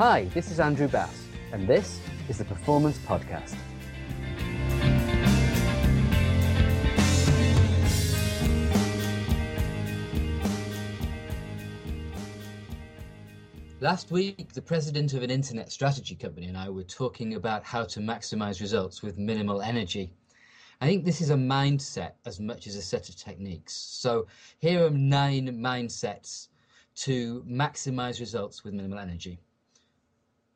Hi, this is Andrew Bass, and this is the Performance Podcast. Last week, the president of an internet strategy company and I were talking about how to maximize results with minimal energy. I think this is a mindset as much as a set of techniques. So, here are nine mindsets to maximize results with minimal energy.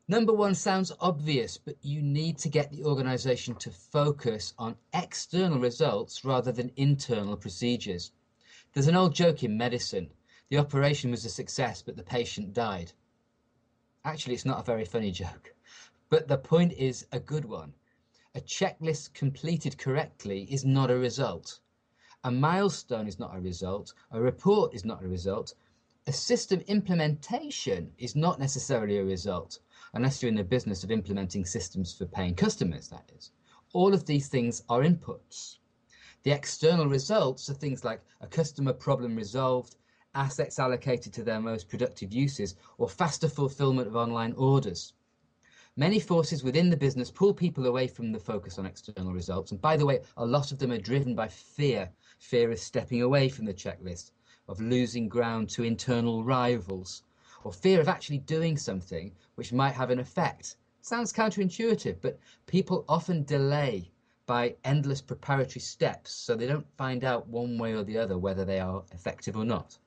Number one sounds obvious, but you need to get the organization to focus on external results rather than internal procedures. There's an old joke in medicine the operation was a success, but the patient died. Actually, it's not a very funny joke, but the point is a good one. A checklist completed correctly is not a result. A milestone is not a result. A report is not a result. A system implementation is not necessarily a result, unless you're in the business of implementing systems for paying customers, that is. All of these things are inputs. The external results are things like a customer problem resolved, assets allocated to their most productive uses, or faster fulfillment of online orders. Many forces within the business pull people away from the focus on external results. And by the way, a lot of them are driven by fear fear of stepping away from the checklist, of losing ground to internal rivals, or fear of actually doing something which might have an effect. Sounds counterintuitive, but people often delay by endless preparatory steps so they don't find out one way or the other whether they are effective or not.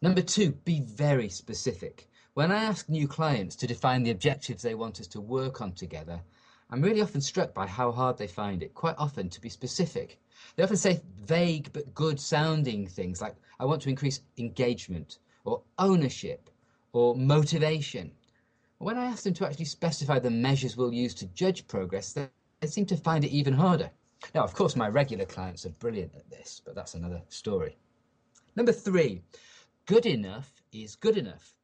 Number two, be very specific. When I ask new clients to define the objectives they want us to work on together, I'm really often struck by how hard they find it, quite often, to be specific. They often say vague but good sounding things like, I want to increase engagement, or ownership, or motivation. When I ask them to actually specify the measures we'll use to judge progress, they, seem to find it even harder. Now, of course, my regular clients are brilliant at this, but that's another story. Number three, good enough is good enough.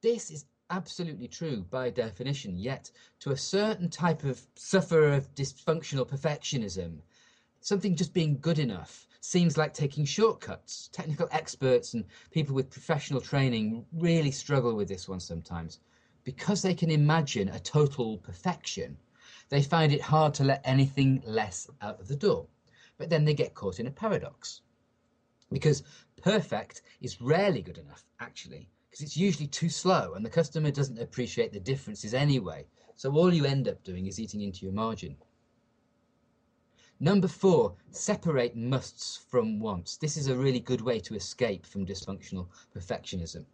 This is absolutely true by definition, yet to a certain type of sufferer of dysfunctional perfectionism, something just being good enough seems like taking shortcuts. Technical experts and people with professional training really struggle with this one sometimes. Because they can imagine a total perfection, they find it hard to let anything less out of the door. But then they get caught in a paradox. Because perfect is rarely good enough, actually, because it's usually too slow and the customer doesn't appreciate the differences anyway. So all you end up doing is eating into your margin. Number four, separate musts from wants. This is a really good way to escape from dysfunctional perfectionism.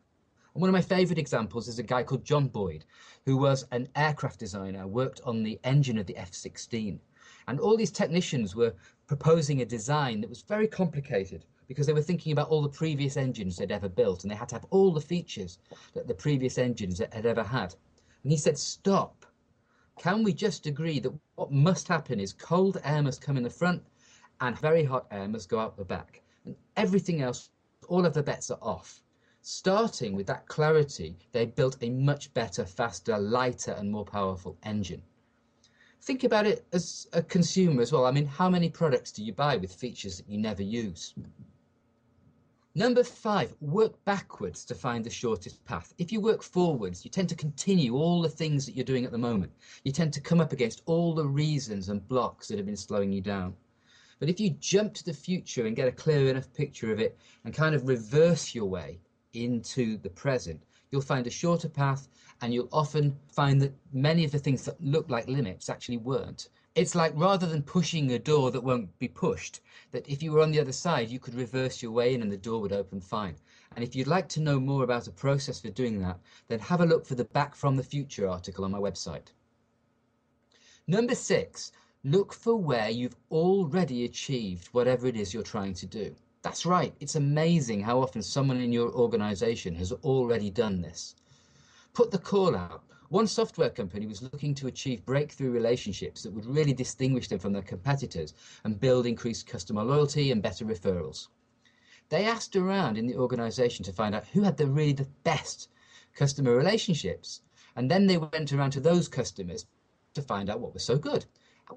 And one of my favourite examples is a guy called John Boyd, who was an aircraft designer, worked on the engine of the F 16. And all these technicians were proposing a design that was very complicated because they were thinking about all the previous engines they'd ever built and they had to have all the features that the previous engines had ever had. And he said, Stop. Can we just agree that what must happen is cold air must come in the front and very hot air must go out the back? And everything else, all of the bets are off. Starting with that clarity, they built a much better, faster, lighter, and more powerful engine. Think about it as a consumer as well. I mean, how many products do you buy with features that you never use? Number five, work backwards to find the shortest path. If you work forwards, you tend to continue all the things that you're doing at the moment. You tend to come up against all the reasons and blocks that have been slowing you down. But if you jump to the future and get a clear enough picture of it and kind of reverse your way into the present, you'll find a shorter path and you'll often find that many of the things that look like limits actually weren't. It's like rather than pushing a door that won't be pushed, that if you were on the other side, you could reverse your way in and the door would open fine. And if you'd like to know more about a process for doing that, then have a look for the Back from the Future article on my website. Number six, look for where you've already achieved whatever it is you're trying to do. That's right, it's amazing how often someone in your organization has already done this. Put the call out one software company was looking to achieve breakthrough relationships that would really distinguish them from their competitors and build increased customer loyalty and better referrals. They asked around in the organization to find out who had the really the best customer relationships, and then they went around to those customers to find out what was so good.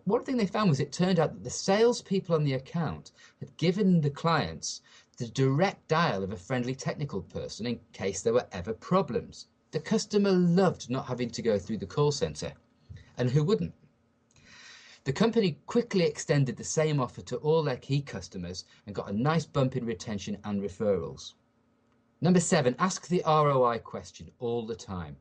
One thing they found was it turned out that the salespeople on the account had given the clients the direct dial of a friendly technical person in case there were ever problems. The customer loved not having to go through the call centre. And who wouldn't? The company quickly extended the same offer to all their key customers and got a nice bump in retention and referrals. Number seven, ask the ROI question all the time.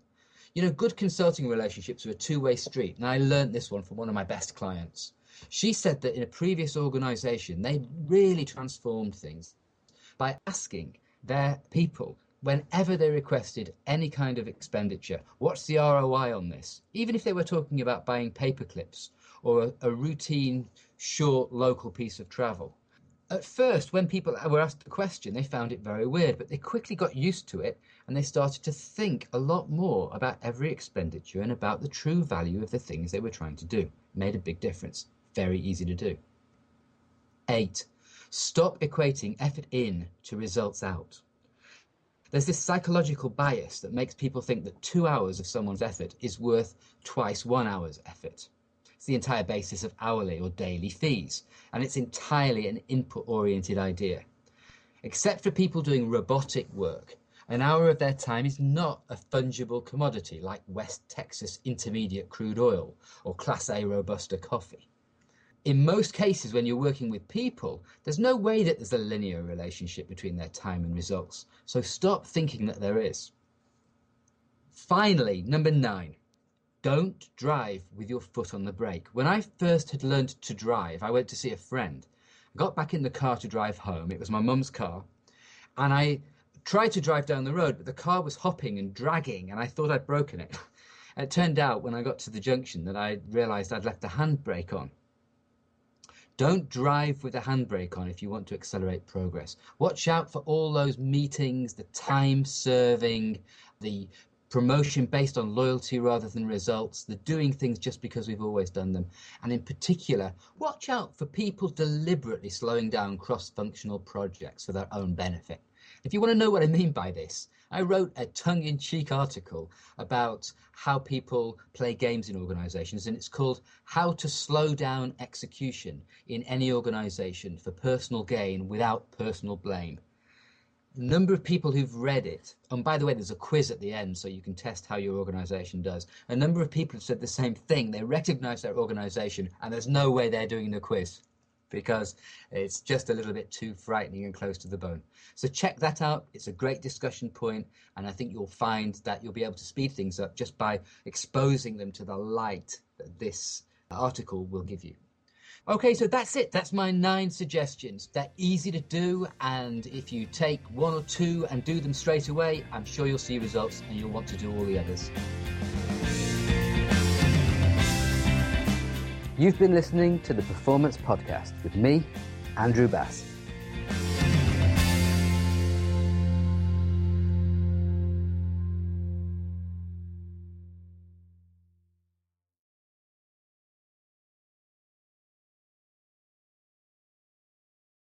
You know, good consulting relationships are a two way street, and I learned this one from one of my best clients. She said that in a previous organization, they really transformed things by asking their people whenever they requested any kind of expenditure, what's the ROI on this? Even if they were talking about buying paper clips or a, a routine, short, local piece of travel. At first, when people were asked the question, they found it very weird, but they quickly got used to it and they started to think a lot more about every expenditure and about the true value of the things they were trying to do. It made a big difference. Very easy to do. Eight, stop equating effort in to results out. There's this psychological bias that makes people think that two hours of someone's effort is worth twice one hour's effort. It's the entire basis of hourly or daily fees, and it's entirely an input oriented idea. Except for people doing robotic work, an hour of their time is not a fungible commodity like West Texas Intermediate crude oil or Class A Robusta coffee in most cases, when you're working with people, there's no way that there's a linear relationship between their time and results. So stop thinking that there is. Finally, number nine, don't drive with your foot on the brake. When I first had learned to drive, I went to see a friend. I got back in the car to drive home. It was my mum's car. And I tried to drive down the road, but the car was hopping and dragging, and I thought I'd broken it. it turned out when I got to the junction that I realized I'd left the handbrake on. Don't drive with the handbrake on if you want to accelerate progress. Watch out for all those meetings, the time serving, the promotion based on loyalty rather than results, the doing things just because we've always done them. And in particular, watch out for people deliberately slowing down cross functional projects for their own benefit. If you want to know what I mean by this, I wrote a tongue in cheek article about how people play games in organizations, and it's called How to Slow Down Execution in Any Organization for Personal Gain Without Personal Blame. The number of people who've read it, and by the way, there's a quiz at the end so you can test how your organization does. A number of people have said the same thing. They recognize their organization, and there's no way they're doing the quiz because it's just a little bit too frightening and close to the bone. So check that out. It's a great discussion point, and I think you'll find that you'll be able to speed things up just by exposing them to the light that this article will give you. Okay, so that's it. That's my nine suggestions. They're easy to do, and if you take one or two and do them straight away, I'm sure you'll see results and you'll want to do all the others. You've been listening to the Performance Podcast with me, Andrew Bass.